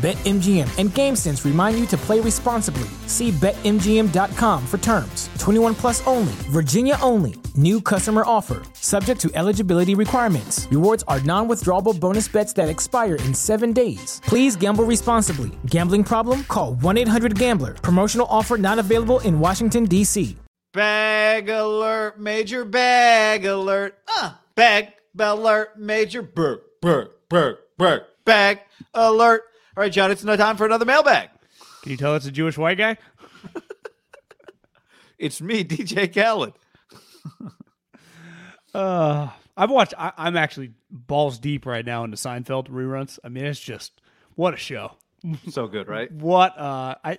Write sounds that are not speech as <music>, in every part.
BetMGM and GameSense remind you to play responsibly. See BetMGM.com for terms. 21 plus only, Virginia only. New customer offer, subject to eligibility requirements. Rewards are non withdrawable bonus bets that expire in seven days. Please gamble responsibly. Gambling problem? Call 1 800 Gambler. Promotional offer not available in Washington, D.C. Bag alert, major bag alert. Uh, bag alert, major burr, burr, burr, burr. Bag alert. All right, John, it's no time for another mailbag. Can you tell it's a Jewish white guy? <laughs> It's me, DJ Khaled. <laughs> Uh, I've watched. I, I'm actually balls deep right now into Seinfeld reruns. I mean, it's just what a show. <laughs> So good, right? What uh, I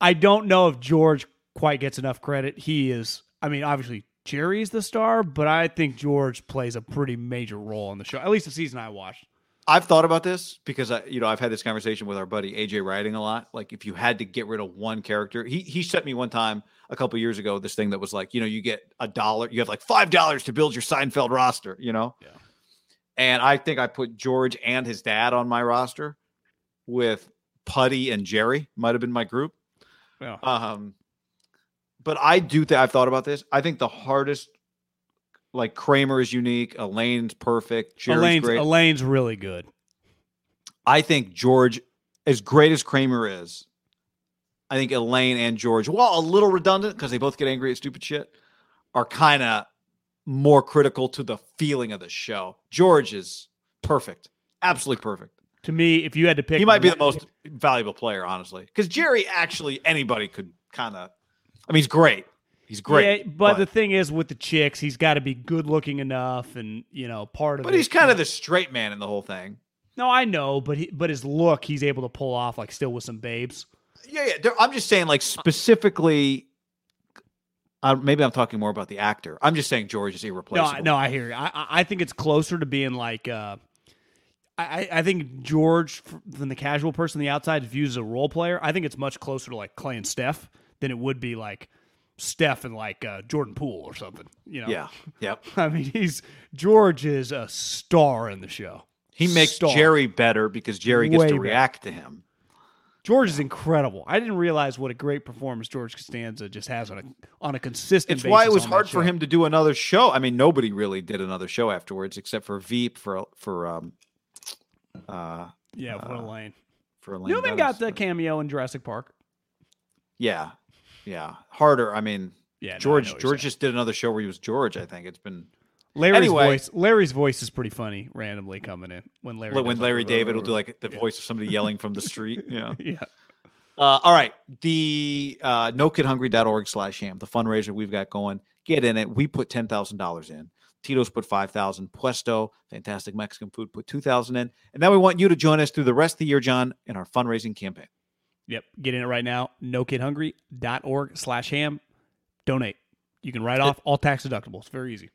I don't know if George quite gets enough credit. He is. I mean, obviously Jerry's the star, but I think George plays a pretty major role in the show. At least the season I watched. I've thought about this because I, you know, I've had this conversation with our buddy AJ Writing a lot. Like, if you had to get rid of one character, he he sent me one time a couple years ago this thing that was like, you know, you get a dollar, you have like five dollars to build your Seinfeld roster, you know. Yeah. And I think I put George and his dad on my roster, with Puddy and Jerry might have been my group. Yeah. Um, but I do think I've thought about this. I think the hardest, like Kramer is unique, Elaine's perfect, Jerry's Elaine's great. Elaine's really good. I think George, as great as Kramer is, I think Elaine and George, while a little redundant because they both get angry at stupid shit, are kind of more critical to the feeling of the show. George is perfect, absolutely perfect. To me, if you had to pick, He might be the most valuable player, honestly, because Jerry actually anybody could kind of. I mean, he's great. He's great, Yeah, but, the thing is, with the chicks, he's got to be good looking enough, and you know, part of. but it- he's kind of the straight man in the whole thing. No, I know, but he, but his look, he's able to pull off like still with some babes. Yeah, yeah. I'm just saying, like specifically. Uh, maybe I'm talking more about the actor. I'm just saying George is irreplaceable. I- no, I hear you. I, I- think it's closer to being like. Uh, I, I- I think George, than the casual person on the outside, views as a role player. I think it's much closer to like Klay and Steph than it would be like Steph and like uh, Jordan Poole or something. You know? Yeah. Yep. <laughs> I mean, he's George is a star in the show. He makes Star. Jerry better because Jerry gets Way to better. react to him. George is incredible. I didn't realize what a great performance George Costanza just has on a on a consistent. It's why it was hard for him to do another show. I mean, nobody really did another show afterwards except for Veep for for um uh Yeah, what a lane. for Elaine Newman Dennis. got the cameo in Jurassic Park. yeah yeah harder. I mean, Yeah, no, George you're George just did another show where he was George. I think it's been Larry's Anyway. voice. Larry's voice is pretty funny. Randomly coming in when Larry. when like, Larry a- David will do like the voice of somebody yelling from the street. <laughs> Yeah. Yeah. Uh, all right. The uh, nokidhungry.org slash ham, the fundraiser we've got going. Get in it. We put $10,000 in. Tito's put 5000 Puesto, fantastic Mexican food, put 2000 in. And then we want you to join us through the rest of the year, John, in our fundraising campaign. Yep. Get in it right now. NoKidHungry.org slash ham. Donate. You can write off all tax deductible. It's very easy.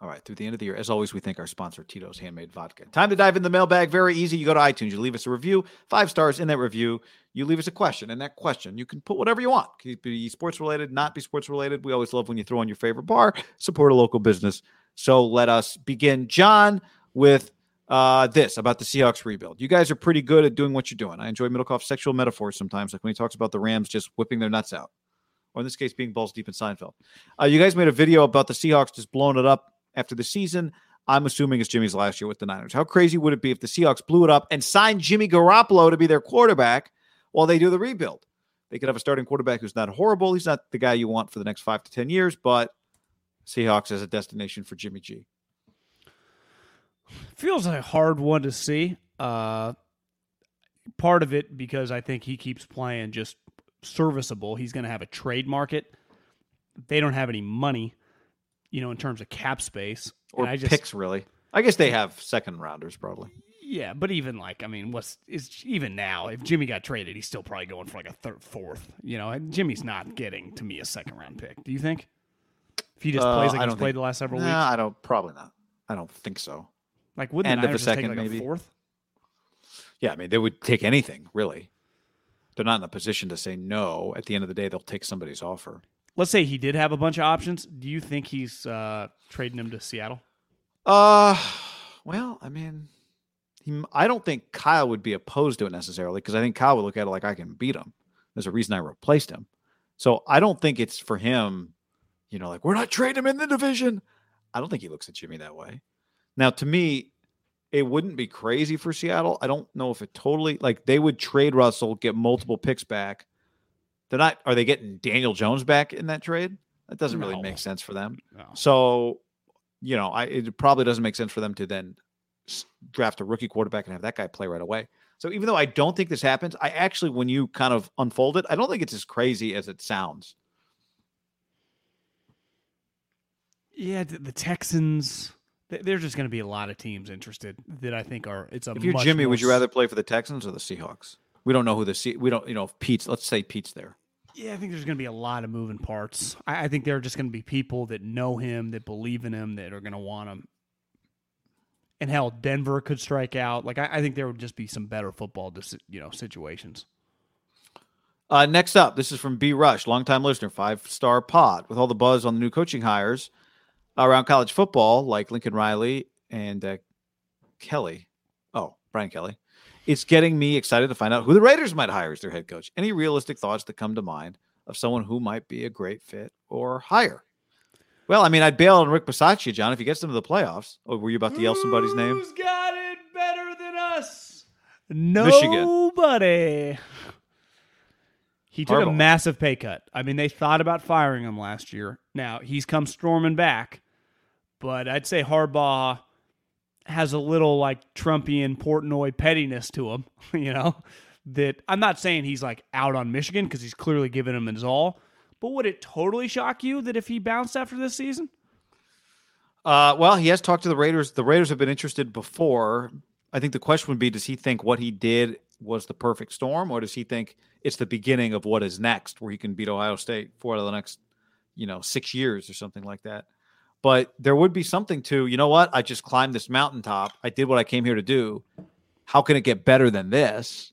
All right. Through the end of the year, as always, we thank our sponsor, Tito's Handmade Vodka. Time to dive in the mailbag. Very easy. You go to iTunes, you leave us a review, five stars in that review. You leave us a question. And that question, you can put whatever you want. Could be sports related, not be sports related. We always love when you throw in your favorite bar, support a local business. So let us begin, John, with uh, this about the Seahawks rebuild. You guys are pretty good at doing what you're doing. I enjoy Middlekauff's sexual metaphors sometimes, like when he talks about the Rams just whipping their nuts out, or in this case, being balls deep in Seinfeld. Uh, you guys made a video about the Seahawks just blowing it up after the season. I'm assuming it's Jimmy's last year with the Niners. How crazy would it be if the Seahawks blew it up and signed Jimmy Garoppolo to be their quarterback while they do the rebuild? They could have a starting quarterback who's not horrible. He's not the guy you want for the next five to 10 years, but Seahawks as a destination for Jimmy G. Feels like a hard one to see. Uh, part of it because I think he keeps playing just serviceable. He's going to have a trade market. they don't have any money, you know, in terms of cap space. or And I just, picks really. I guess they have second rounders probably. Yeah, but even like, I mean, what's is even now? If Jimmy got traded, he's still probably going for like a third, fourth. You know, and Jimmy's not getting to me a second round pick. Do you think? If he just Uh, plays like he's don't played the last several Nah, weeks, I don't. Probably not. I don't think so. Like wouldn't end the of a second, take like maybe. a fourth? Yeah, I mean they would take anything really. They're not in a position to say no. At the end of the day, they'll take somebody's offer. Let's say he did have a bunch of options. Do you think he's uh, trading him to Seattle? Uh, well, I mean, he, I don't think Kyle would be opposed to it necessarily because I think Kyle would look at it like I can beat him. There's a reason I replaced him. So I don't think it's for him, you know, like we're not trading him in the division. I don't think he looks at Jimmy that way. Now, to me, it wouldn't be crazy for Seattle. I don't know if it totally like they would trade Russell, get multiple picks back. They're not. Are they getting Daniel Jones back in that trade? That doesn't really make sense for them. No. So, you know, I it probably doesn't make sense for them to then draft a rookie quarterback and have that guy play right away. So even though I don't think this happens, I actually, when you kind of unfold it, I don't think it's as crazy as it sounds. Yeah, the Texans. Th- There's just going to be a lot of teams interested that I think are. It's a. If you're Jimmy, would you rather play for the Texans or the Seahawks? We don't know who the Se- we don't you know if Pete's. Let's say Pete's there. Yeah, I think there's going to be a lot of moving parts. I, I think there are just going to be people that know him, that believe in him, that are going to want him. And hell, Denver could strike out. Like I, I think there would just be some better football, dis- you know, situations. Uh, next up, this is from B Rush, longtime listener, five star pod. With all the buzz on the new coaching hires around college football, like Lincoln Riley and uh, Kelly. Oh, Brian Kelly. It's getting me excited to find out who the Raiders might hire as their head coach. Any realistic thoughts that come to mind of someone who might be a great fit or hire? Well, I mean, I'd bail on Rich Bisaccia, John, if he gets them to the playoffs. Oh, were you about to yell somebody's name? Who's got it better than us? Michigan. He took a massive pay cut. I mean, they thought about firing him last year. Now he's come storming back, but I'd say Harbaugh has a little like Trumpian Portnoy pettiness to him. <laughs> You know that I'm not saying he's like out on Michigan because he's clearly given him his all. But would it totally shock you that if he bounced after this season? Uh, well, he has talked to the Raiders. The Raiders have been interested before. I think the question would be: Does he think what he did was the perfect storm, or does he think it's the beginning of what is next, where he can beat Ohio State for the next, you know, six years or something like that? But there would be something to, you know what? I just climbed this mountaintop. I did what I came here to do. How can it get better than this?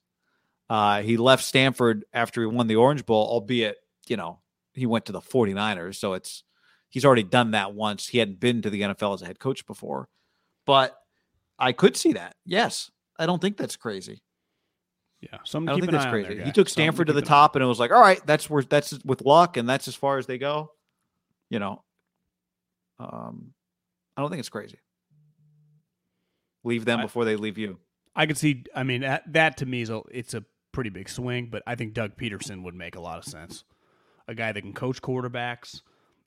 Uh, he left Stanford after he won the Orange Bowl, albeit, you know, he went to the 49ers. So it's, he's already done that once. He hadn't been to the NFL as a head coach before, but I could see that. Yes, I don't think that's crazy. Yeah, something I don't think that's crazy. he took Stanford to the keep an eye on. top, and it was like, all right, that's where that's with luck, and that's as far as they go. You know, um, I don't think it's crazy. Leave them I- before they leave you. I could see. I mean, that, that to me is a it's a pretty big swing, but I think Doug Pederson would make a lot of sense. A guy that can coach quarterbacks,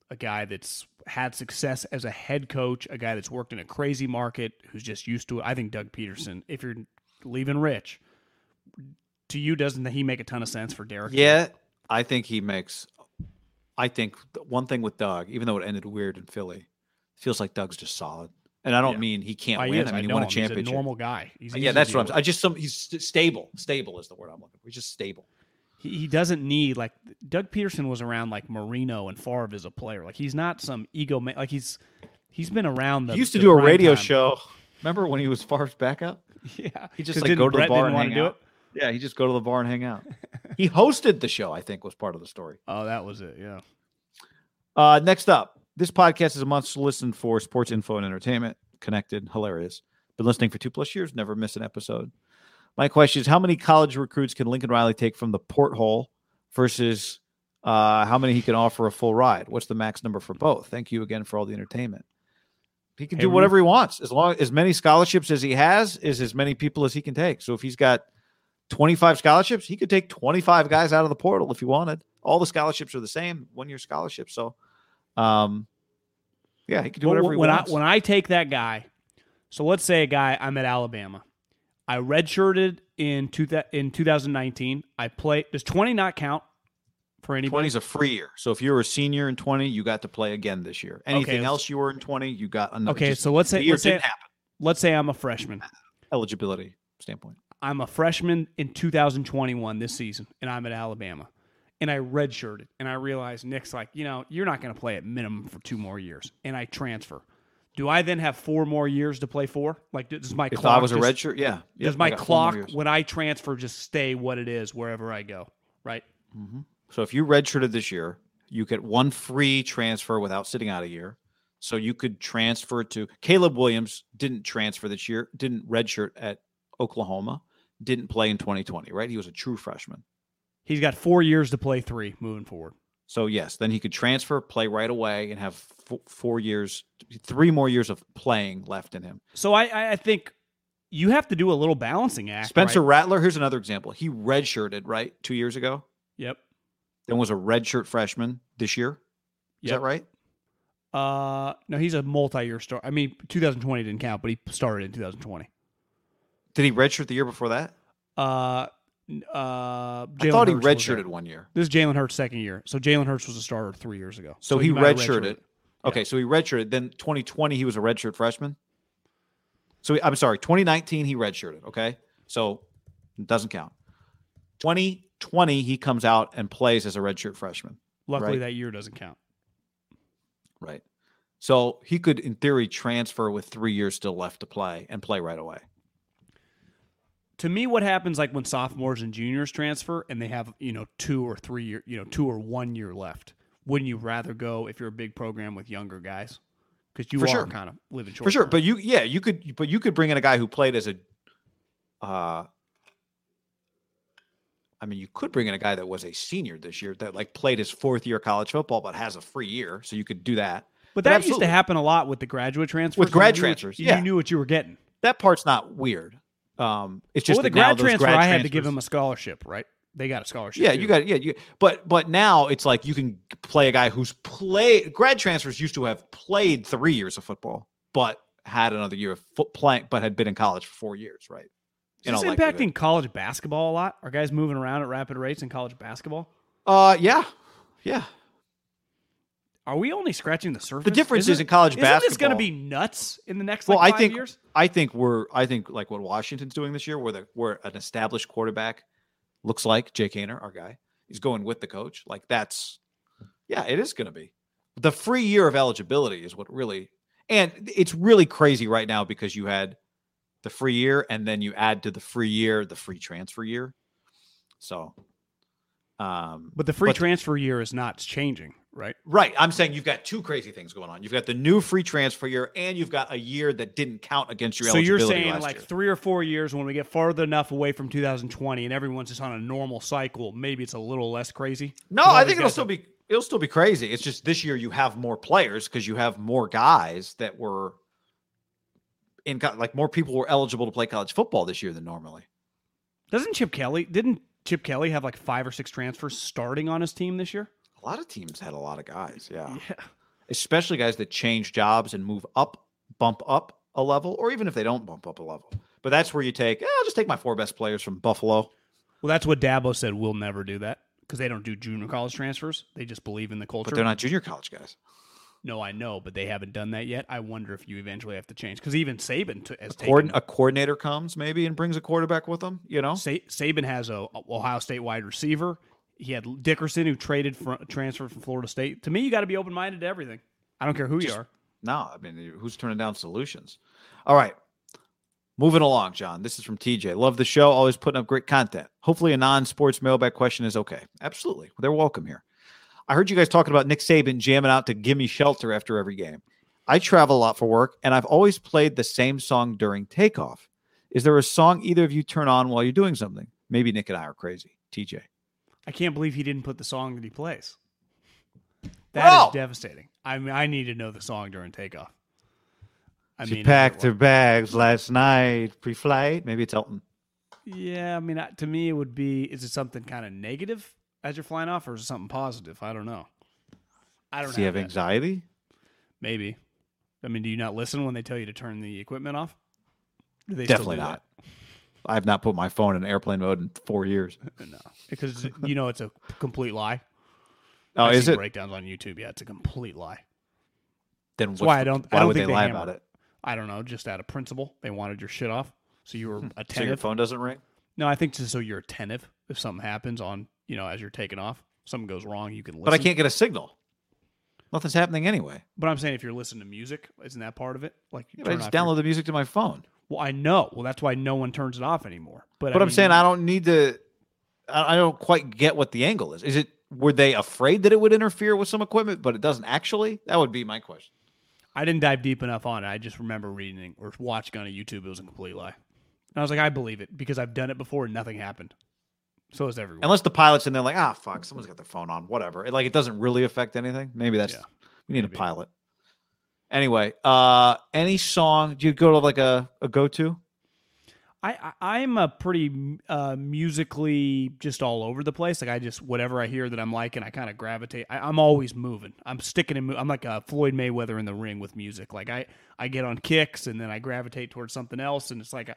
a guy that's had success as a head coach, a guy that's worked in a crazy market, who's just used to it. I think Doug Pederson. If you're leaving Rich, to you, doesn't he make a ton of sense for Derek? Yeah, I think he makes. I think one thing with Doug, even though it ended weird in Philly, feels like Doug's just solid. And I don't Yeah. mean he can't uh, I, win. is. I mean he won a championship. He's a normal guy. He's uh, easy yeah, that's what I'm. I just some he's stable. Stable is the word I'm looking for. He's just stable. he, he doesn't need like Doug Pederson was around like Marino and Favre as a player. Like he's not some ego man. Like he's he's been around. The, he used to do a radio time. show. Remember when he was Favre's backup? <laughs> Yeah, He just like go to Brett the bar and wanna hang do out. Yeah, he just go to the bar and hang out. he hosted the show. I think was part of the story. Oh, that was it. Yeah. Uh, next up, this podcast is a must listen for sports info and entertainment. Connected, hilarious. Been listening for two plus years, never miss an episode. My question is how many college recruits can Lincoln Riley take from the portal versus uh, how many he can offer a full ride? What's the max number for both? Thank you again for all the entertainment. He can Hey, do whatever he wants as long as many scholarships as he has is as many people as he can take. So if he's got 25 scholarships, he could take 25 guys out of the portal if he wanted. All the scholarships are the same, one year scholarships. So, um, yeah, he can do whatever he when wants. I when I take that guy, so let's say a guy I'm at Alabama, I redshirted in two, in 2019. I play. Does 20 not count for anybody? 20 is a free year. So if you were a senior in 20, you got to play again this year. Anything Okay. else you were in 20, you got another. Okay, so let's say let's say, let's say I'm a freshman. Eligibility standpoint. I'm a freshman in 2021 this season, and I'm at Alabama, and I redshirted, and I realized Nick's like, you know, you're not going to play at minimum for two more years, and I transfer. Do I then have four more years to play for? Like, does my If clock I was a just- red shirt, yeah. Yep, does my got four more clock when I transfer just stay what it is wherever I go? Right? Mm-hmm. So if you redshirted this year, you get one free transfer without sitting out a year. So you could transfer to Caleb Williams didn't transfer this year, didn't redshirt at Oklahoma, didn't play in 2020, right? He was a true freshman. He's got four years to play three moving forward. So yes, then he could transfer, play right away, and have f- four years, three more years of playing left in him. So I, I- I think you have to do a little balancing act. Spencer right? Rattler, here's another example. He redshirted right two years ago, Yep. then was a redshirt freshman this year. Is Yep. that right? Uh, no, he's a multi-year star. I mean, 2020 didn't count, but he started in 2020. Did he redshirt the year before that? Uh, uh, I thought he Hurts was there. redshirted one year. This is Jalen Hurts' second year. So Jalen Hurts was a starter three years ago. So, he, might have redshirted. Okay, so he redshirted. Then 2020 he was a redshirt freshman. So he- I'm sorry, 2019 he redshirted. Okay, so it doesn't count. 2020 he comes out and plays as a redshirt freshman. Luckily, Right. that year doesn't count. Right. So he could, in theory, transfer with three years still left to play and play right away. To me, what happens like when sophomores and juniors transfer and they have you know two or three year, you know two or one year left? Wouldn't you rather go if you're a big program with younger guys? Because you For are sure. kind of living short For sure. But you, yeah, you could, but you could bring in a guy who played as a, uh, I mean, you could bring in a guy that was a senior this year that like played his fourth year of college football, but has a free year. So you could do that. But But that used to happen a lot with the graduate transfers. With You grad transfers, you yeah. knew what you were getting. That part's not weird. Um, it's Well, just a now grad transfer, grad I had to give them a scholarship, right? They got a scholarship. Yeah, too. you got yeah, you but but now it's like you can play a guy who's played grad transfers used to have played three years of football, but had another year of foot playing, but had been in college for four years, right? Is this impacting college basketball a lot? Are guys moving around at rapid rates in college basketball? Uh, yeah, yeah. Are we only scratching the surface? The difference Isn't- is in college basketball. isn't this going to be nuts in the next Well, I five think years? I think we're I think like what Washington's doing this year, where the where an established quarterback looks like Jake Haener, our guy, is going with the coach. Like that's yeah, it is going to be the free year of eligibility is what really, and it's really crazy right now because you had the free year and then you add to the free year the free transfer year. So, um, But the free but- transfer year is not changing, right? Right. I'm saying you've got two crazy things going on. You've got the new free transfer year, and you've got a year that didn't count against your So you're saying like year. three or four years when we get farther enough away from 2020 and everyone's just on a normal cycle, maybe it's a little less crazy. No, I think it'll still be it'll still be crazy. It's just this year you have more players because you have more guys that were in like more people were eligible to play college football this year than normally. Doesn't Chip Kelly? Didn't Chip Kelly have like five or six transfers starting on his team this year? A lot of teams had a lot of guys, yeah. Yeah. Especially guys that change jobs and move up, bump up a level, or even if they don't bump up a level. But that's where you take, eh, I'll just take my four best players from Buffalo. Well, that's what Dabo said. We'll never do that because they don't do junior college transfers. They just believe in the culture. But they're not junior college guys. No, I know, but they haven't done that yet. I wonder if you eventually have to change because even Saban t- has Coord- taken. a coordinator comes maybe and brings a quarterback with them, you know? Sa- Saban has a, a Ohio State wide receiver. He had Dickerson who traded from transferred from Florida State. To me, you got to be open minded to everything. I don't care who you are. No, I mean, who's turning down solutions? All right. Moving along, John. This is from TJ. Love the show. Always putting up great content. Hopefully, a non sports mailbag question is okay. Absolutely. They're welcome here. I heard you guys talking about Nick Saban jamming out to Gimme Shelter after every game. I travel a lot for work, and I've always played the same song during takeoff. Is there a song either of you turn on while you're doing something? Maybe Nick and I are crazy. TJ. I can't believe he didn't put the song that he plays. That is Bro! devastating. I mean, I need to know the song during takeoff. I she mean, packed her bags last night pre flight. Maybe it's Elton. Yeah, I mean, to me, it would be. Is it something kind of negative as you're flying off, or is it something positive? I don't know. I don't Does he have that. anxiety? Maybe. I mean, do you not listen when they tell you to turn the equipment off? Do they still Definitely do not. I have not put my phone in airplane mode in four years. <laughs> No, because you know it's a complete lie. Oh, I've is it? breakdowns on YouTube? Yeah, it's a complete lie. Then what's why the- I don't. Why I don't would think they lie hammer about it? I don't know. Just out of principle, they wanted your shit off, so you were attentive. So your phone doesn't ring. no, I think just so you're attentive. If something happens on, you know, as you're taking off, something goes wrong, you can listen. But I can't get a signal. Nothing's happening anyway. But I'm saying if you're listening to music, isn't that part of it? Like, you Yeah, I just off your- download the music to my phone. Well, I know. Well, that's why no one turns it off anymore. But, But I I'm saying I don't need to. I I don't quite get what the angle is. Is it were they afraid that it would interfere with some equipment, but it doesn't actually? That would be my question. I didn't dive deep enough on it. I just remember reading or watching on a YouTube. It was a complete lie. And I was like, I believe it because I've done it before and nothing happened. So is everyone. Unless the pilot's in there like, ah, fuck, someone's got their phone on, whatever. It, like it doesn't really affect anything. Maybe that's Yeah, we need maybe. a pilot. Anyway, uh, any song? Do you go to like a, a go to? I, I I'm a pretty uh, musically just all over the place. Like I just whatever I hear that I'm liking, I kind of gravitate. I, I'm always moving. I'm sticking and mo- I'm like a Floyd Mayweather in the ring with music. Like I I get on kicks and then I gravitate towards something else, and it's like a,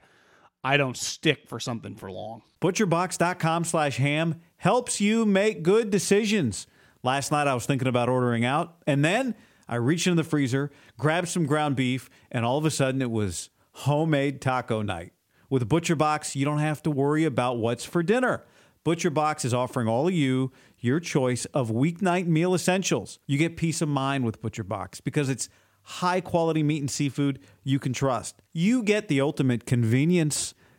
I don't stick for something for long. Butcherbox.com slash ham helps you make good decisions. Last night I was thinking about ordering out, and then I reached into the freezer, grabbed some ground beef, and all of a sudden it was homemade taco night. With ButcherBox, you don't have to worry about what's for dinner. ButcherBox is offering all of you your choice of weeknight meal essentials. You get peace of mind with ButcherBox because it's high quality meat and seafood you can trust. You get the ultimate convenience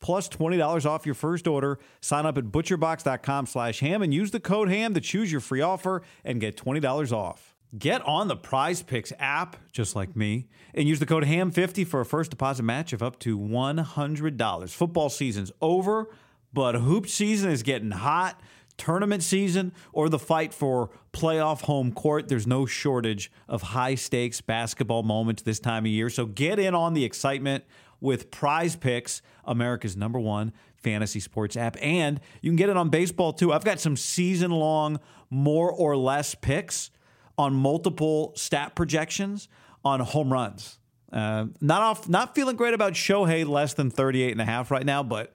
plus $20 off your first order. Sign up at butcherbox.com slash ham and use the code ham to choose your free offer and get $20 off. Get on the Prize Picks app, just like me, and use the code HAM50 for a first deposit match of up to $100. Football season's over, but hoop season is getting hot. Tournament season or the fight for playoff home court, there's no shortage of high stakes basketball moments this time of year. So get in on the excitement with Prize Picks, America's number one fantasy sports app. And you can get it on baseball too. I've got some season long, more or less picks on multiple stat projections on home runs. Uh, not off, not feeling great about Shohei less than 38 and a half right now, but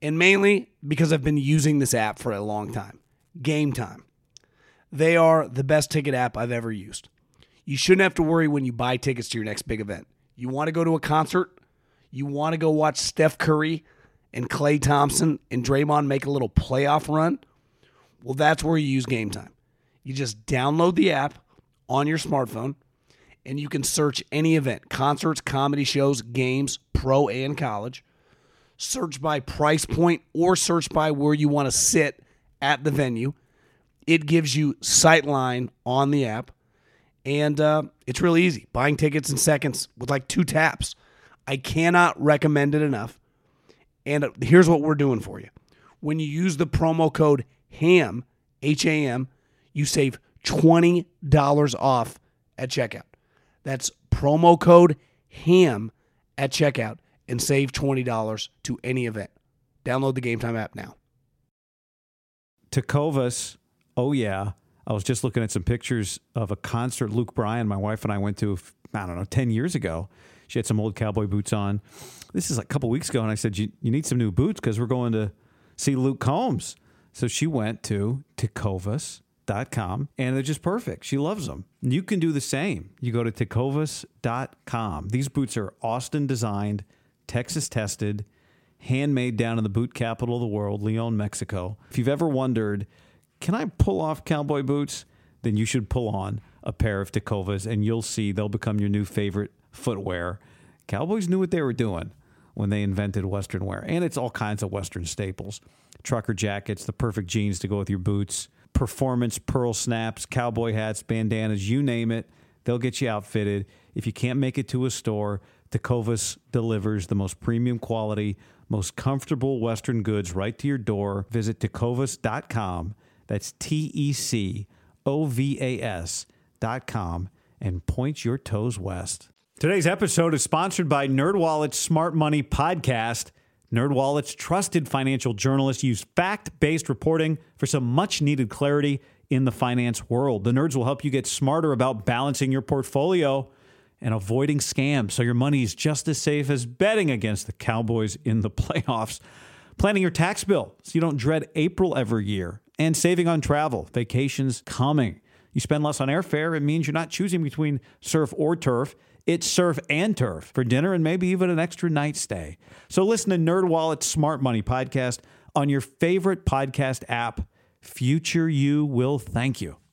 And mainly because I've been using this app for a long time. Game Time. They are the best ticket app I've ever used. You shouldn't have to worry when you buy tickets to your next big event. You want to go to a concert? You want to go watch Steph Curry and Klay Thompson and Draymond make a little playoff run? Well, that's where you use Game Time. You just download the app on your smartphone and you can search any event concerts, comedy shows, games, pro and college. Search by price point or search by where you want to sit at the venue. It gives you sightline on the app, and uh, it's really easy. Buying tickets in seconds with like two taps. I cannot recommend it enough. And uh, here's what we're doing for you. When you use the promo code HAM, H A M, you save $20 off at checkout. That's promo code HAM at checkout and save $20 to any event. Download the Game Time app now. Tecovas, oh yeah. I was just looking at some pictures of a concert Luke Bryan, my wife and I went to, I don't know, 10 years ago. She had some old cowboy boots on. This is like a couple weeks ago, and I said, You, you need some new boots because we're going to see Luke Combs. So she went to Tecovas.com, and they're just perfect. She loves them. You can do the same. You go to Tecovas.com. These boots are Austin designed, Texas tested, handmade down in the boot capital of the world, Leon, Mexico. If you've ever wondered, can I pull off cowboy boots? Then you should pull on a pair of Tecovas and you'll see they'll become your new favorite footwear. Cowboys knew what they were doing when they invented Western wear, and it's all kinds of Western staples trucker jackets, the perfect jeans to go with your boots, performance pearl snaps, cowboy hats, bandanas, you name it. They'll get you outfitted. If you can't make it to a store, Tecovas delivers the most premium quality, most comfortable Western goods right to your door. Visit tecovas.com. That's T E C O V A S.com and point your toes west. Today's episode is sponsored by NerdWallet's Smart Money Podcast. NerdWallet's trusted financial journalists use fact-based reporting for some much-needed clarity in the finance world. The nerds will help you get smarter about balancing your portfolio and avoiding scams so your money is just as safe as betting against the Cowboys in the <laughs> playoffs. Planning your tax bill so you don't dread April every year and saving on travel, vacations coming. You spend less on airfare, it means you're not choosing between surf or turf. It's surf and turf for dinner and maybe even an extra night stay. So listen to NerdWallet's Smart Money podcast on your favorite podcast app. Future you will thank you.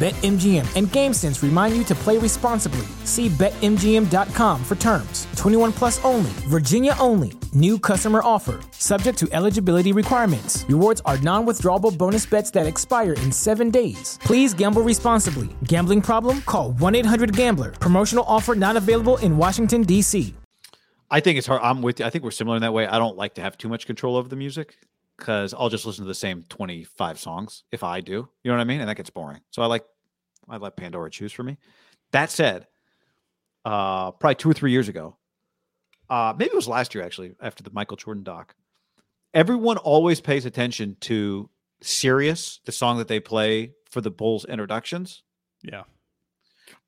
BetMGM and GameSense remind you to play responsibly. See BetMGM.com for terms. 21 plus only, Virginia only. New customer offer, subject to eligibility requirements. Rewards are non withdrawable bonus bets that expire in seven days. Please gamble responsibly. Gambling problem? Call 1 800 Gambler. Promotional offer not available in Washington, D.C. I think it's hard. I'm with you. I think we're similar in that way. I don't like to have too much control over the music because I'll just listen to the same 25 songs if I do. You know what I mean? And that gets boring. So I like I let Pandora choose for me. That said, uh, probably two or three years ago, uh, maybe it was last year actually, after the Michael Jordan doc. Everyone always pays attention to "Sirius," the song that they play for the Bulls introductions. Yeah.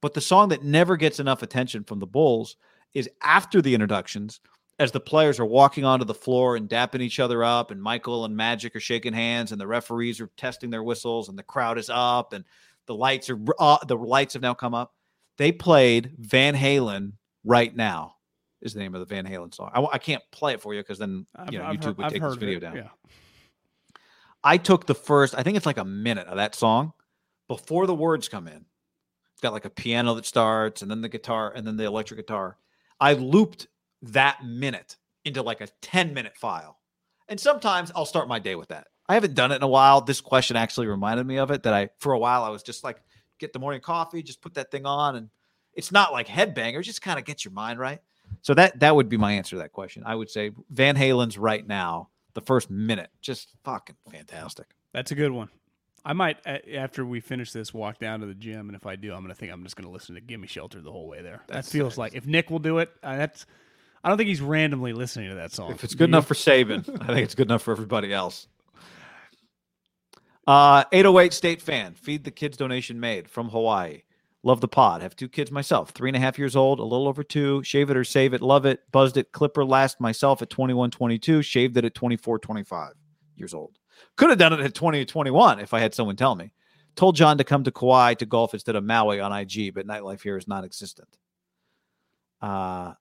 But the song that never gets enough attention from the Bulls is after the introductions, as the players are walking onto the floor and dapping each other up, and Michael and Magic are shaking hands, and the referees are testing their whistles, and the crowd is up, and the lights are uh, the lights have now come up. They played Van Halen right now. Is the name of the Van Halen song? I, I can't play it for you because then you know I've YouTube heard- would take this video it, down. Yeah. I took the first, I think it's like a minute of that song before the words come in. It's got like a piano that starts and then the guitar and then the electric guitar. I looped that minute into like a 10 minute file. And sometimes I'll start my day with that. I haven't done it in a while. This question actually reminded me of it that I, for a while, I was just like, get the morning coffee, just put that thing on. And it's not like headbanger, just kind of gets your mind right. So that that would be my answer to that question. I would say Van Halen's right now, the first minute, just fucking fantastic. That's a good one. I might, after we finish this, walk down to the gym, and if I do, I'm going to think I'm just going to listen to "Gimme Shelter" the whole way there. That's- that feels like if Nick will do it, uh, that's. I don't think he's randomly listening to that song. If it's good enough for Saban, I think it's good enough for everybody else. Uh, 808 State fan, feed the kids donation made from Hawaii. Love the pod. Have two kids myself, three and a half years old, a little over two. Shave it or save it. Love it. Buzzed it. Clipper last myself at 21, 22. Shaved it at 24, 25 years old. Could have done it at 20 or 21 if I had someone tell me. Told John to come to Kauai to golf instead of Maui on IG, but nightlife here is non existent. Uh,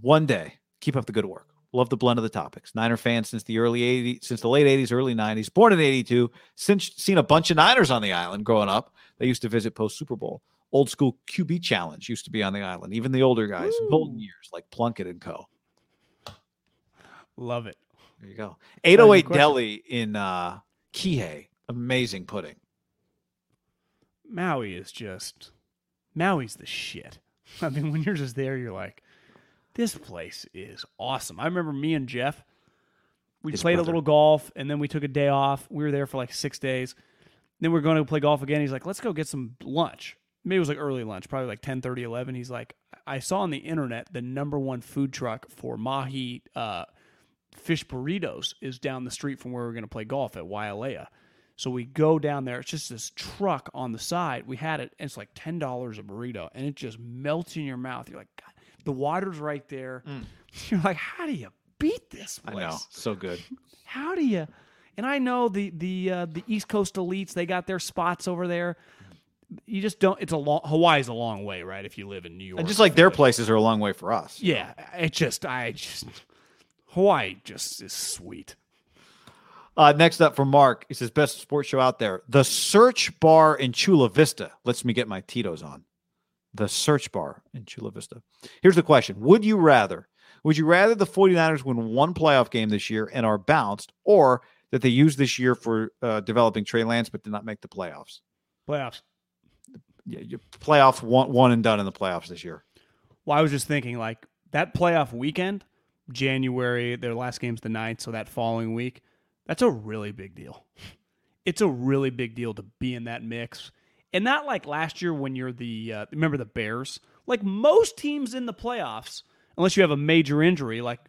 one day, keep up the good work. Love the blend of the topics. Niner fan since the early 80s, since the late 80s, early 90s. Born in 82. Since seen a bunch of Niners on the island growing up. They used to visit post Super Bowl. Old school QB challenge used to be on the island. Even the older guys, golden years like Plunkett and Co. Love it. There you go. 808. Deli in uh, Kihei. Amazing pudding. Maui is just Maui's the shit. <laughs> I mean, when you're just there, you're like, this place is awesome. I remember me and Jeff, we His played brother. a little golf, and then we took a day off. We were there for like six days. Then we are going to play golf again. He's like, let's go get some lunch. Maybe it was like early lunch, probably like 10, 30, 11. He's like, I saw on the internet the number one food truck for mahi uh, Fish Burritos is down the street from where we're going to play golf at Wailea. So we go down there. It's just this truck on the side. We had it, and it's like ten dollars a burrito, and it just melts in your mouth. You're like, God, the water's right there. <laughs> You're like, how do you beat this I place? know. So good. <laughs> How do you? And I know the the uh, the East Coast elites. They got their spots over there. You just don't. It's a long. Hawaii's a long way, right? If you live in New York, And just like their places are a long way for us. Yeah, it just I just Hawaii just is sweet. Uh, next up from Mark, he says, best sports show out there. The Search Bar in Chula Vista lets me get my Tito's on. The Search Bar in Chula Vista. Here's the question Would you rather? Would you rather the 49ers win one playoff game this year and are bounced, or that they use this year for uh, developing Trey Lance but did not make the playoffs? Playoffs. Yeah, you playoffs one, one and done in the playoffs this year. Well, I was just thinking like that playoff weekend, January. Their last game's the 9th, so that following week, that's a really big deal. <laughs> It's a really big deal to be in that mix, and not like last year when you're the uh, remember the Bears. Like most teams in the playoffs, unless you have a major injury, like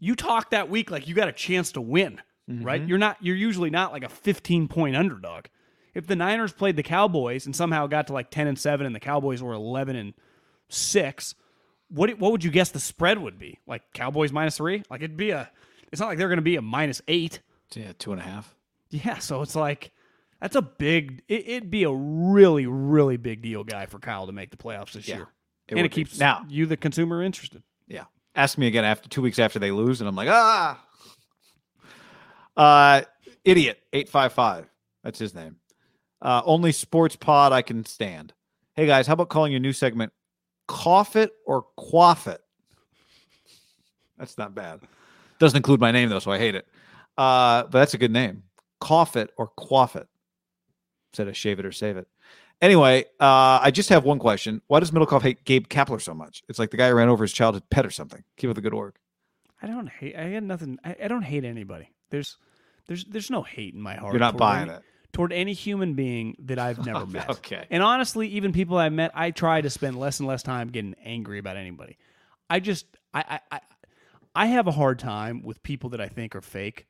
you talk that week like you got a chance to win, right? You're not. You're usually not like a 15 point underdog. If the Niners played the Cowboys and somehow got to like 10 and 7 and the Cowboys were 11 and 6, what what would you guess the spread would be? Like Cowboys minus 3? Like it'd be a it's not like they're going to be a minus 8. Yeah, two and a half. Yeah, so it's like that's a big it, it'd be a really really big deal guy for Kyle to make the playoffs this Yeah, year. it and would it be. keeps Now- you the consumer interested. Yeah. Ask me again after two weeks after they lose, and I'm like, ah. Uh, idiot eight five five. That's his name. Uh, only sports pod I can stand. Hey guys, how about calling your new segment "Cough It or Quaff It"? That's not bad. Doesn't include my name though, so I hate it. Uh, but that's a good name. Cough it or quaff it. Instead of shave it or save it. Anyway, uh, I just have one question. Why does Middlekauff hate Gabe Kapler so much? It's like the guy who ran over his childhood pet or something. Keep up the good work. I don't hate I had nothing I, I don't hate anybody. There's there's there's no hate in my heart. You're not toward buying any- it. Toward any human being that I've never <laughs> met. Okay. And honestly, even people I met, I try to spend less and less time getting angry about anybody. I just I I I, I have a hard time with people that I think are fake.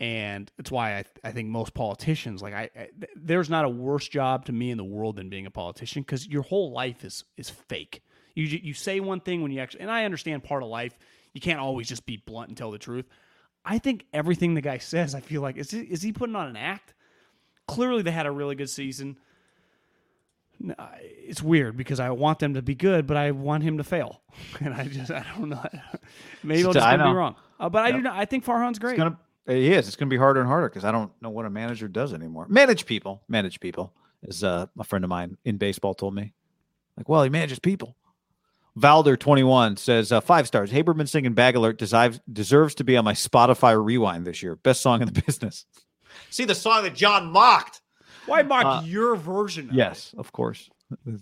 And it's why I, I think most politicians like I, I th- there's not a worse job to me in the world than being a politician because your whole life is is fake. You you say one thing when you actually and I understand part of life you can't always just be blunt and tell the truth. I think everything the guy says, I feel like is he, is he putting on an act? Clearly, they had a really good season. It's weird because I want them to be good, but I want him to fail, <laughs> and I just I don't know. <laughs> Maybe I'll just be wrong, uh, but I do not. I think Farhan's great. It's gonna. He is. It's gonna be harder and harder because I don't know what a manager does anymore. Manage people. Manage people. As uh, a friend of mine in baseball told me. Like, well, he manages people. Valder twenty one says uh, five stars. Haberman singing "Bag Alert" deserves deserves to be on my Spotify rewind this year. Best song in the <laughs> business. See the song that John mocked. Why mock Uh, your version? Of Yes, of course.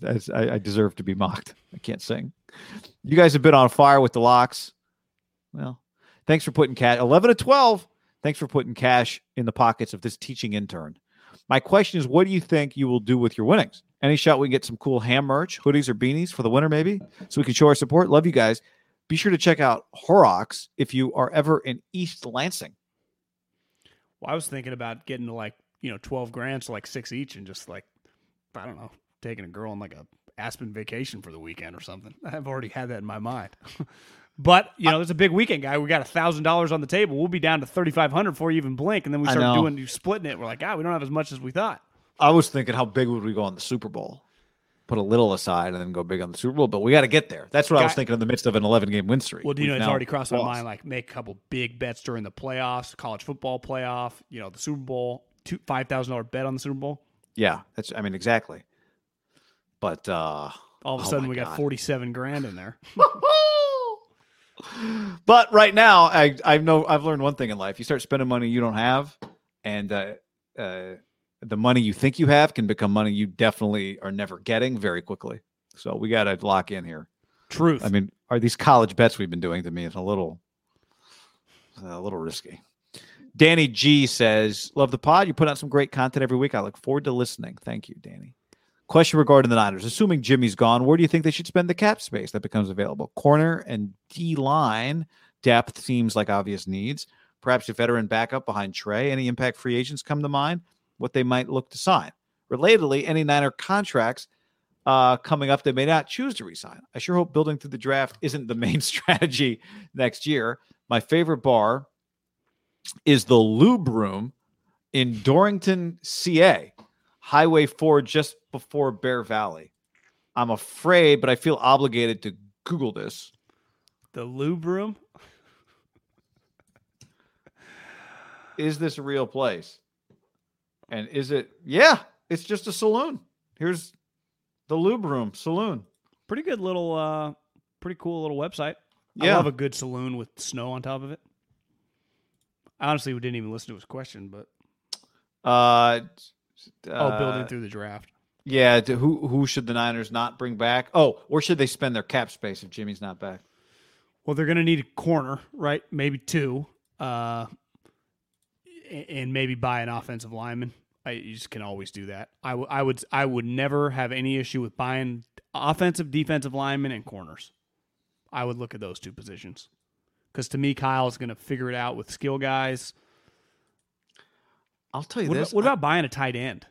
As I, I deserve to be mocked. I can't sing. You guys have been on fire with the locks. Well, thanks for putting cat 11 to 12. Thanks for putting cash in the pockets of this teaching intern. My question is, what do you think you will do with your winnings? Any shot we can get some cool ham merch, hoodies or beanies for the winter, maybe, so we can show our support. Love you guys. Be sure to check out Horrocks if you are ever in East Lansing. Well, I was thinking about getting to like you know twelve grand, so like six each, and just like I don't know, taking a girl on like a Aspen vacation for the weekend or something. <laughs> I've already had that in my mind. <laughs> but you know, there's a big weekend, guy. We got a thousand dollars on the table. We'll be down to thirty five hundred before you even blink, and then we start doing you splitting it. We're like, ah, we don't have as much as we thought. I was thinking, how big would we go on the Super Bowl? Put a little aside and then go big on the Super Bowl, but we got to get there. That's what I was thinking in the midst of an 11 game win streak. Well, do you know We've it's already crossed my mind? Like make a couple big bets during the playoffs, college football playoff. You know, the Super Bowl, two five thousand dollar bet on the Super Bowl. Yeah, that's. I mean, exactly. But uh All of a Oh sudden, my we got forty seven grand in there. <laughs> but right now, I I know I've learned one thing in life: you start spending money you don't have, and uh, uh, the money you think you have can become money you definitely are never getting very quickly. So we got to lock in here. Truth. I mean, are these college bets we've been doing to me is a little, a little risky. Danny G says, "Love the pod. You put out some great content every week. I look forward to listening. Thank you, Danny." Question regarding the Niners: Assuming Jimmy's gone, where do you think they should spend the cap space that becomes available? Corner and D line Depth seems like obvious needs. Perhaps a veteran backup behind Trey. Any impact free agents come to mind? What they might look to sign. Relatedly, any Niner contracts uh, coming up they may not choose to resign. I sure hope building through the draft isn't the main <laughs> strategy next year. My favorite bar is the Lube Room in Dorrington, CA, Highway 4, just before Bear Valley. I'm afraid, but I feel obligated to Google this. The lube room. Is this a real place? And is it? Yeah, it's just a saloon. Here's the Lube Room Saloon. Pretty good little, uh, pretty cool little website. I Yeah. love a good saloon with snow on top of it. Honestly, we didn't even listen to his question, but Uh, oh, building uh, through the draft. Yeah, to who who should the Niners not bring back? Oh, or should they spend their cap space if Jimmy's not back? Well, they're going to need a corner, right? Maybe two, uh, and maybe buy an offensive lineman. I you just can always do that. I, w- I would I would never have any issue with buying offensive, defensive linemen, and corners. I would look at those two positions because to me, Kyle is going to figure it out with skill guys. I'll tell you What, this. about, what I- about buying a tight end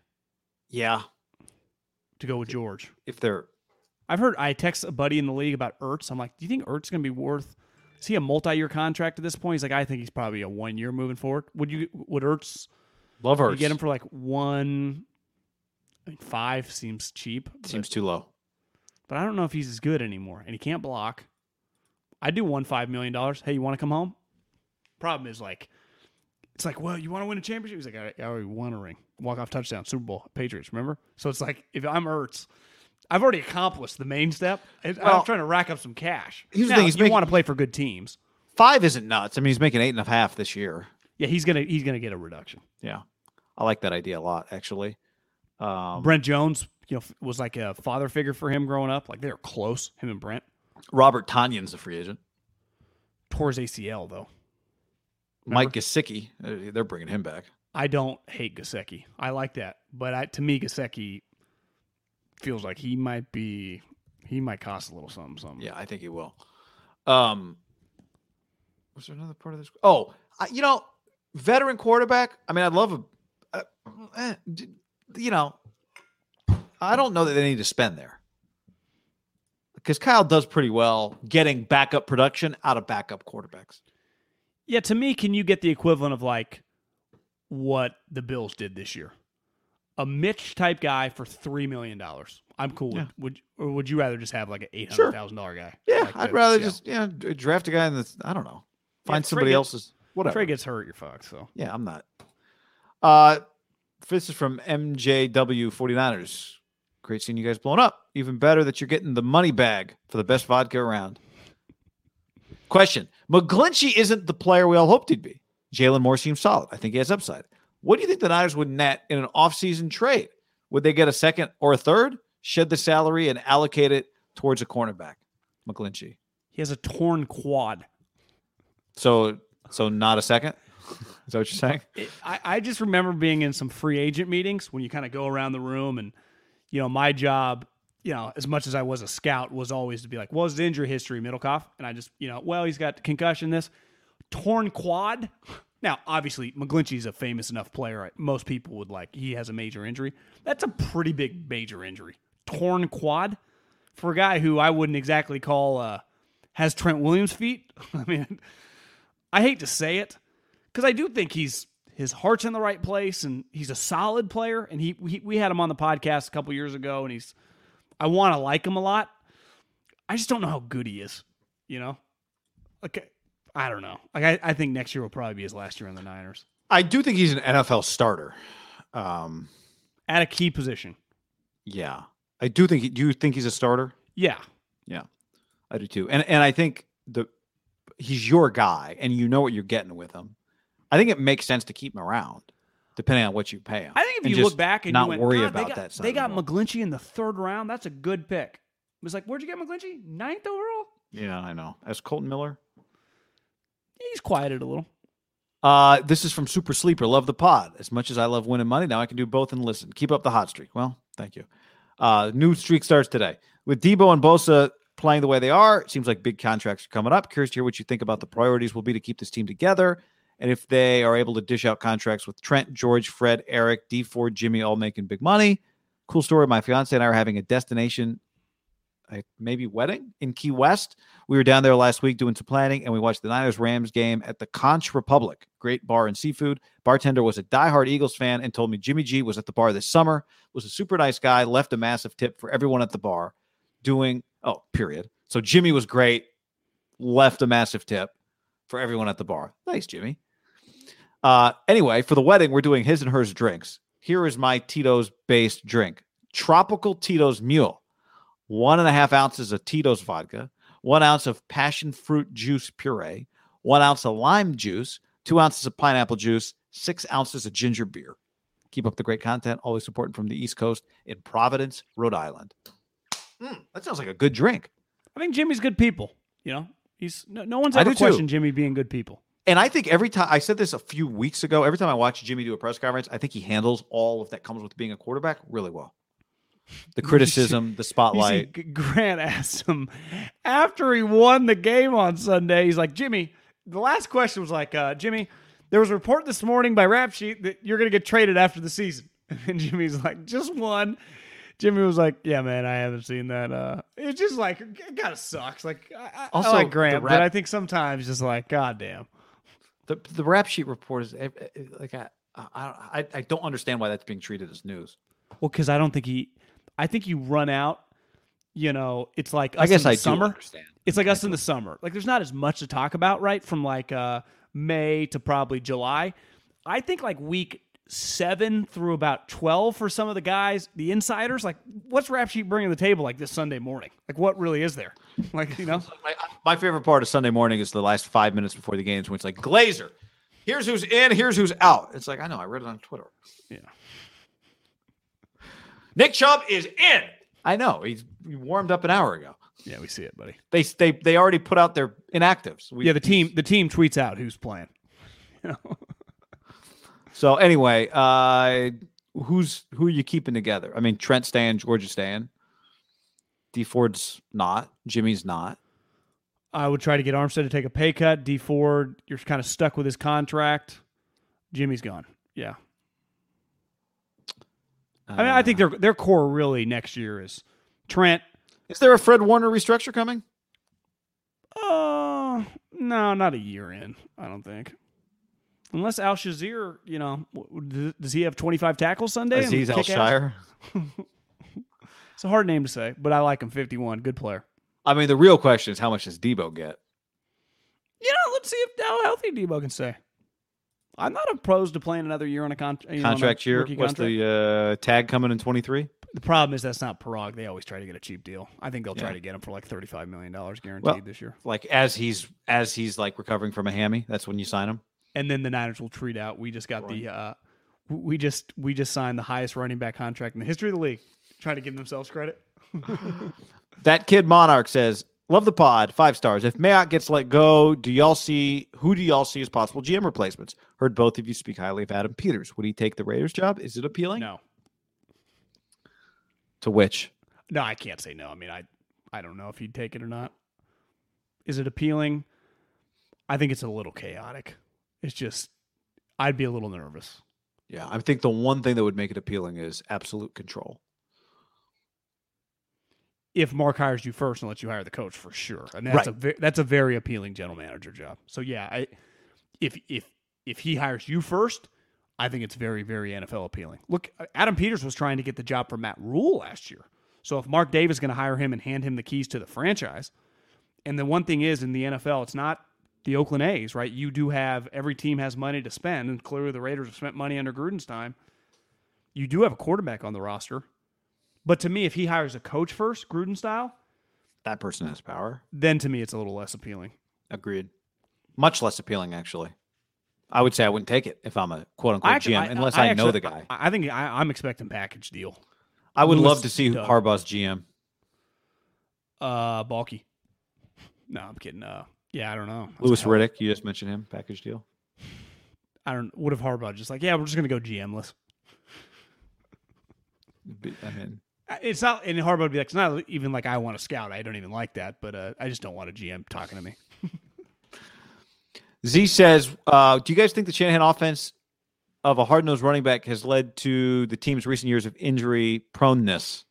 yeah, to go with George? if they're I've heard I text a buddy in the league about Ertz. I'm like, do you think Ertz is going to be worth? Is he a multi-year contract at this point? He's like, I think he's probably a one year moving forward. Would you? Would Ertz? love You her, get him for like one. I mean, five seems cheap, but, seems too low. but I don't know if he's as good anymore, and he can't block. I do one five million dollars. Hey, you want to come home? Problem is like, it's like, well, you want to win a championship? He's like, I, I already won a ring, walk off touchdown, Super Bowl, Patriots. Remember? So it's like, if I'm Ertz, I've already accomplished the main step. Well, I'm trying to rack up some cash. here's the thing, he's you making- want to play for good teams. Five isn't nuts. I mean, he's making eight and a half this year. Yeah, he's gonna he's gonna get a reduction. Yeah, I like that idea a lot, actually. Um, Brent Jones, you know, was like a father figure for him growing up. Like they were close, him and Brent. Robert Tonyan's a free agent. His ACL though. Mike Gesicki, uh, they're bringing him back. I don't hate Gesicki. I like that, but I, to me, Gesicki feels like he might be he might cost a little something. Something. Yeah, I think he will. Um, was there another part of this? Oh, I, you know, veteran quarterback. I mean, I'd love a, uh, eh, you know, I don't know that they need to spend there because Kyle does pretty well getting backup production out of backup quarterbacks. Yeah, to me, can you get the equivalent of like what the Bills did this year? A Mitch type guy for three million dollars. I'm cool. Yeah. Would or would you rather just have like an eight hundred thousand dollar guy? Yeah, Like I'd rather yeah. just yeah draft a guy in the I don't know find if somebody gets- else's whatever. Trey gets hurt, you're fucked. So Yeah, I'm not. Uh, this is from MJW 49ers. Great seeing you guys blowing up. Even better that you're getting the money bag for the best vodka around. Question McGlinchey isn't the player we all hoped he'd be. Jaylon Moore seems solid. I think he has upside. What do you think the Niners would net in an offseason trade? Would they get a second or a third, shed the salary, and allocate it towards a cornerback? McGlinchey. he has a torn quad. So, so not a second? <laughs> Is that what you're saying? it, I, I just remember being in some free agent meetings when you kind of go around the room and you know my job you know as much as i was a scout was always to be like what was the injury history Middlekauff. And i just you know well he's got concussion this. Torn quad. Now obviously mcglinchey's a famous enough player. Most people would like he has a major injury. That's a pretty big major injury. Torn quad. For a guy who i wouldn't exactly call uh has trent williams feet <laughs> i mean i hate to say it because I do think he's his heart's in the right place and he's a solid player. And he we had him on the podcast a couple years ago, and he's I want to like him a lot. I just don't know how good he is. You know, like I don't know. Like I, I think next year will probably be his last year on the Niners I do think he's an NFL starter. Um, at a key position. yeah, I do think. He, do you think he's a starter? Yeah, yeah, I do too. And and I think the he's your guy, and you know what you're getting with him. I think it makes sense to keep him around, depending on what you pay him. I think if and you look back and not you went, worry "God, they about got, that. They got ball." McGlinchey in the third round. That's a good pick. It was like, where'd you get McGlinchey? Ninth overall. Yeah, I know. As Kolton Miller. He's quieted a little. Uh, this is from Super Sleeper. Love the pod. As much as I love winning money, now I can do both and listen. Keep up the hot streak. Well, thank you. Uh, new streak starts today with Debo and Bosa playing the way they are, it seems like big contracts are coming up. Curious to hear what you think about the priorities will be to keep this team together. And if they are able to dish out contracts with Trent, George, Fred, Eric, Dee Ford, Jimmy, all making big money. Cool story. My fiance and I are having a destination, maybe wedding in Key West. We were down there last week doing some planning and we watched the Niners Rams game at the Conch Republic. Great bar and seafood. Bartender was a diehard Eagles fan and told me Jimmy G was at the bar this summer, was a super nice guy, left a massive tip for everyone at the bar doing, oh, period. So Jimmy was great, left a massive tip for everyone at the bar. Nice, Jimmy. Uh, anyway, for the wedding, we're doing his and hers drinks. Here is my Tito's based drink Tropical Tito's Mule, one and a half ounces of Tito's vodka, one ounce of passion fruit juice puree, one ounce of lime juice, two ounces of pineapple juice, six ounces of ginger beer. Keep up the great content, always supporting from the East Coast in Providence, Rhode Island. Mm, that sounds like a good drink. I think Jimmy's good people. You know, he's no, no one's ever do too. questioned Jimmy being good people. And I think every time I said this a few weeks ago, every time I watch Jimmy do a press conference, I think he handles all of that comes with being a quarterback really well. The criticism, the <laughs> You see, spotlight. Grant asked him after he won the game on Sunday. He's like, Jimmy. The last question was like, uh, Jimmy, there was a report this morning by Rap Sheet that you're going to get traded after the season. <laughs> And Jimmy's like, just one. Jimmy was like, "Yeah, man, I haven't seen that. Uh, it's just like it kind of sucks. Like, I, Also, I like Grant, but I think sometimes just like, God damn. The the rap sheet report is eh, eh, like I I I, I don't understand why that's being treated as news. Well, because I don't think he. I think you run out. You know, it's like us I guess in the I summer. understand. It's like us in the summer. Like there's not as much to talk about, right? From like uh May to probably July. I think like week seven through about twelve for some of the guys, the insiders. Like, what's Rap Sheet bringing to the table like this Sunday morning? Like, what really is there? <laughs> Like, you know, My, my favorite part of Sunday morning is the last five minutes before the games when it's like Glazer. Here's who's in. Here's who's out. It's like I know. I read it on Twitter. Yeah. Nick Chubb is in. I know. He's he warmed up an hour ago. yeah, we see it, buddy. They they they already put out their inactives. We, Yeah, the team the team tweets out who's playing. <laughs> So anyway, uh, who's who are you keeping together? I mean, Trent staying, George is staying. Dee Ford's not. Jimmy's not. I would try to get Armstead to take a pay cut. Dee Ford, you're kind of stuck with his contract. Jimmy's gone. Yeah. I mean, I think their their core really next year is Trent. Is there a Fred Warner restructure coming? Uh, no, not a year in. I don't think. Unless Al Shazier, you know, does he have 25 tackles Sunday? Azeez Al? Shire. <laughs> It's a hard name to say, but I like him. 51, good player. I mean, the real question is how much does Debo get? You know, let's see if how healthy Debo can stay. I'm not opposed to playing another year on a con- you know, on a Contract year. What's contract. the uh, tag coming in twenty three? The problem is that's not Paraag. They always try to get a cheap deal. I think they'll try Yeah. to get him for like thirty-five million dollars guaranteed Well- this year. Like as he's as he's like recovering from a hammy, that's when you sign him. And then the Niners will treat out. We just got the uh, we just we just signed the highest running back contract in the history of the league. Trying to give themselves credit. <laughs> That kid Monarch says, "Love the pod, five stars. If Mayock gets let go, do y'all see who do y'all see as possible GM replacements? Heard both of you speak highly of Adam Peters. Would he take the Raiders job? Is it appealing? No, To which? no, I can't say no. I mean, I I don't know if he'd take it or not. Is it appealing? I think it's a little chaotic. It's just I'd be a little nervous. Yeah, I think the one thing that would make it appealing is absolute control. If Mark hires you first and lets you hire the coach for sure, and that's a ve- that's a very appealing general manager job. So yeah, I, if if if he hires you first, I think it's very very NFL appealing. Look, Adam Peters was trying to get the job for Matt Rhule last year. So if Mark Davis is going to hire him and hand him the keys to the franchise, and the one thing is in the NFL, it's not the Oakland A's, right? You do have every team has money to spend, and clearly the Raiders have spent money under Gruden's time. You do have a quarterback on the roster. But to me, if he hires a coach first, Gruden style, That person has power. then to me it's a little less appealing. Agreed. Much less appealing, actually. I would say I wouldn't take it if I'm a quote unquote GM, unless I, know actually- the guy. I, I think I, I'm expecting package deal. I would Louis love to see Doug. Harbaugh's GM. Uh, bulky. No, I'm kidding. Uh, yeah, I don't know. That's Louis Riddick, you just mentioned him, package deal. I don't. What if Harbaugh just like, yeah, we're just gonna go GMless? I mean, It's not, and Harbaugh would be like, it's not even like I want to scout. I don't even like that, but uh, I just don't want a GM talking to me. <laughs> Z says, uh, "Do you guys think the Shanahan offense of a hard nosed running back has led to the team's recent years of injury proneness?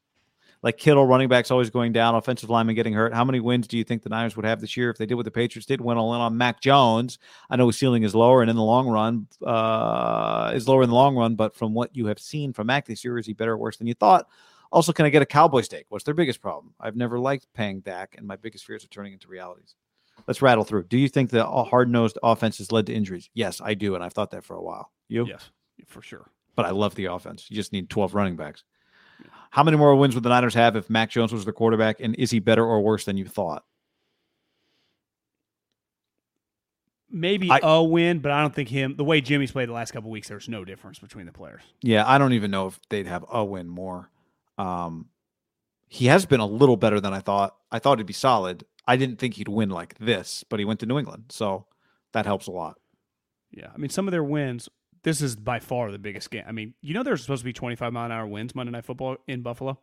Like Kittle, running backs always going down, offensive linemen getting hurt. How many wins do you think the Niners would have this year if they did what the Patriots did, went all in on Mac Jones? I know his ceiling is lower, and in the long run, uh, is lower in the long run. But from what you have seen from Mac this year, is he better or worse than you thought? Also, can I get a Cowboy steak? What's their biggest problem? I've never liked paying Dak, and my biggest fears are turning into realities." Let's rattle through. Do you think the uh, hard nosed offense has led to injuries? Yes, I do, and I've thought that for a while. You? Yes, for sure. But I love the offense. You just need 12 running backs. How many more wins would the Niners have if Mac Jones was the quarterback? And is he better or worse than you thought? Maybe I- a win, but I don't think him. The way Jimmy's played the last couple weeks, there's no difference between the players. Yeah, I don't even know if they'd have a win more. Um, he has been a little better than I thought. I thought he'd be solid. I didn't think he'd win like this, but he went to New England, so that helps a lot. Yeah, I mean, some of their wins. This is by far the biggest game. I mean, you know, there's supposed to be 25 mile an hour winds Monday Night Football in Buffalo.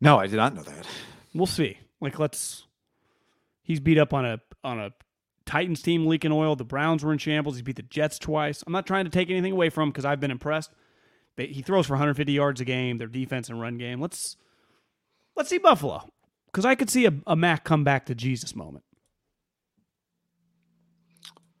No, I did not know that. We'll see. Like, let's. He's beat up on a on a Titans team leaking oil. The Browns were in shambles. He beat the Jets twice. I'm not trying to take anything away from him because I've been impressed. They, he throws for 150 yards a game. Their defense and run game. Let's let's see Buffalo because I could see a, a Mac come back to Jesus moment.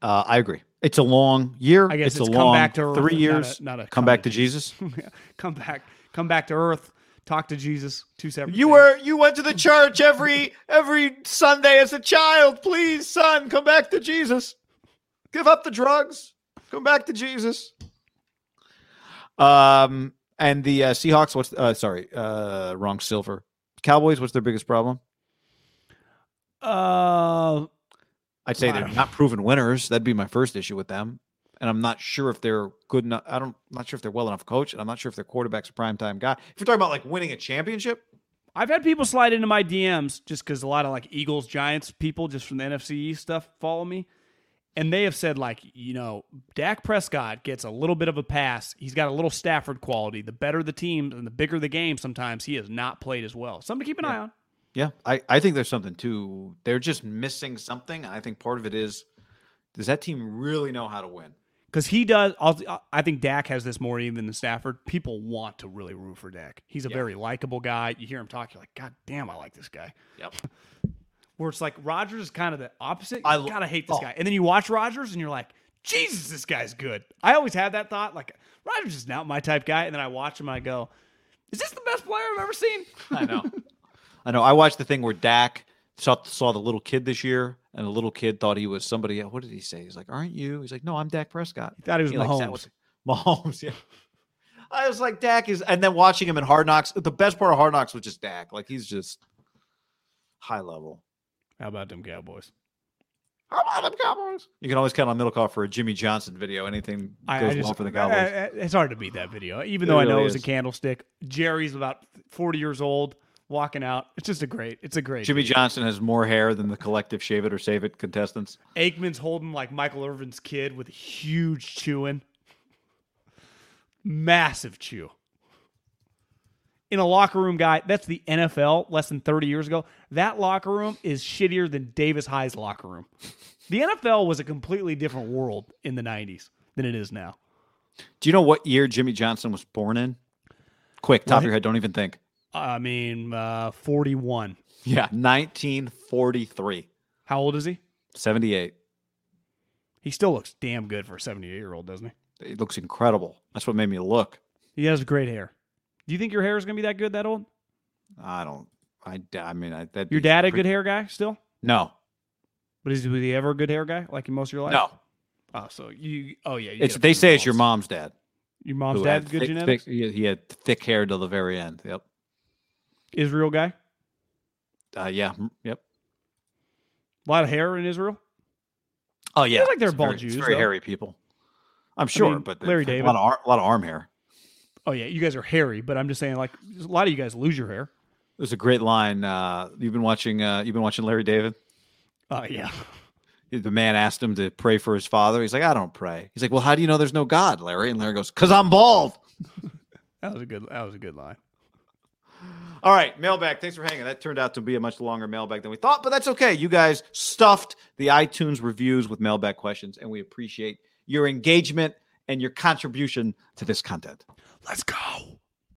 Uh, I agree. It's a long year. I guess it's, it's, a come long back to earth, three not years. a- Not a, come back to Jesus. <laughs> come back. Come back to earth. Talk to Jesus. Two separate. You were you went to the church every every Sunday as a child. Please, son, come back to Jesus. Give up the drugs. Come back to Jesus. Um, and the uh, Seahawks. What's uh, sorry, uh, wrong silver. Cowboys. What's their biggest problem? Uh, I'd say they're don't- proven winners. That'd be my first issue with them. And I'm not sure if they're good enough. I don't. I'm not sure if they're well enough coached, and I'm not sure if their quarterback's a prime time guy. If you're talking about like winning a championship, I've had people slide into my DMs just because a lot of like Eagles, Giants people just from the NFC East stuff follow me. And they have said, like, you know, Dak Prescott gets a little bit of a pass. He's got a little Stafford quality. The better the team and the bigger the game, sometimes he has not played as well. Something to keep an eye on. Yeah, I, I think there's something too. They're just missing something. I think part of it is does that team really know how to win? Because he does. I'll, I think Dak has this more even than Stafford. People want to really root for Dak. He's a Yeah. very likable guy. You hear him talk, you're like, God damn, I like this guy. Yep. <laughs> Where it's like Rodgers is kind of the opposite. You I gotta hate this oh. guy. And then you watch Rodgers and you're like, Jesus, this guy's good. I always had that thought. Like Rodgers is not my type guy. And then I watch him and I go, Is this the best player I've ever seen? <laughs> I know. I know. I watched the thing where Dak saw, saw the little kid this year, and the little kid thought he was somebody. What did he say? He's like, "Aren't you?" He's like, "No, I'm Dak Prescott." He thought he was sat Mahomes. Mahomes, <laughs> yeah. I was like, Dak is, and then watching him in Hard Knocks. The best part of Hard Knocks was just Dak. Like he's just high level. How about them Cowboys? How about them Cowboys? You can always count on Middlekauff for a Jimmy Johnson video. Anything I, goes I just, well for the Cowboys. I- it's hard to beat that video, even It though I know really it was a candlestick. Jerry's about 40 years old, walking out. It's just a great. It's a great. Jimmy video. Johnson has more hair than the collective Shave It or Save It contestants. Aikman's holding like Michael Irvin's kid with a huge chewing. Massive chew. In a locker room, guy, that's the NFL less than 30 years ago. That locker room is shittier than Davis High's locker room. The NFL was a completely different world in the 90s than it is now. Do you know what year Jimmy Johnson was born in? Quick, top Well, of your head. Don't even think. I mean, uh, 41. Yeah, 1943, How old is he? 78. He still looks damn good for a 78 year old, doesn't he? He looks incredible. That's what made me look. He has great hair. Do you think your hair is going to be that good that old? I don't. I. I mean, I, that. Your dad a good hair guy still? No, But is was he ever a good hair guy like in most of your life? no. Oh, so you? Oh yeah. You It's they say it's your mom's dad. Your mom's dad. Good thick, genetics. Thick, he, had thick hair till the very end. Yep. Israel guy. Uh, yeah. Yep. A lot of hair in Israel. Oh yeah. like they're bald very, Jews, very though. hairy people. I'm sure, mean, but Larry a David. lot of, a lot of arm hair. Oh yeah, you guys are hairy, but I'm just saying like a lot of you guys lose your hair. There's a great line. Uh, you've been watching. Uh, you've been watching Larry David. Oh yeah. The man asked him to pray for his father. He's like, I don't pray. He's like, Well, how do you know there's no God, Larry? And Larry goes, Because I'm bald. <laughs> That was a good. That was a good line. All right, mailbag. Thanks for hanging. That turned out to be a much longer mailbag than we thought, but that's okay. You guys stuffed the iTunes reviews with mailbag questions, and we appreciate your engagement and your contribution to this content. Let's go.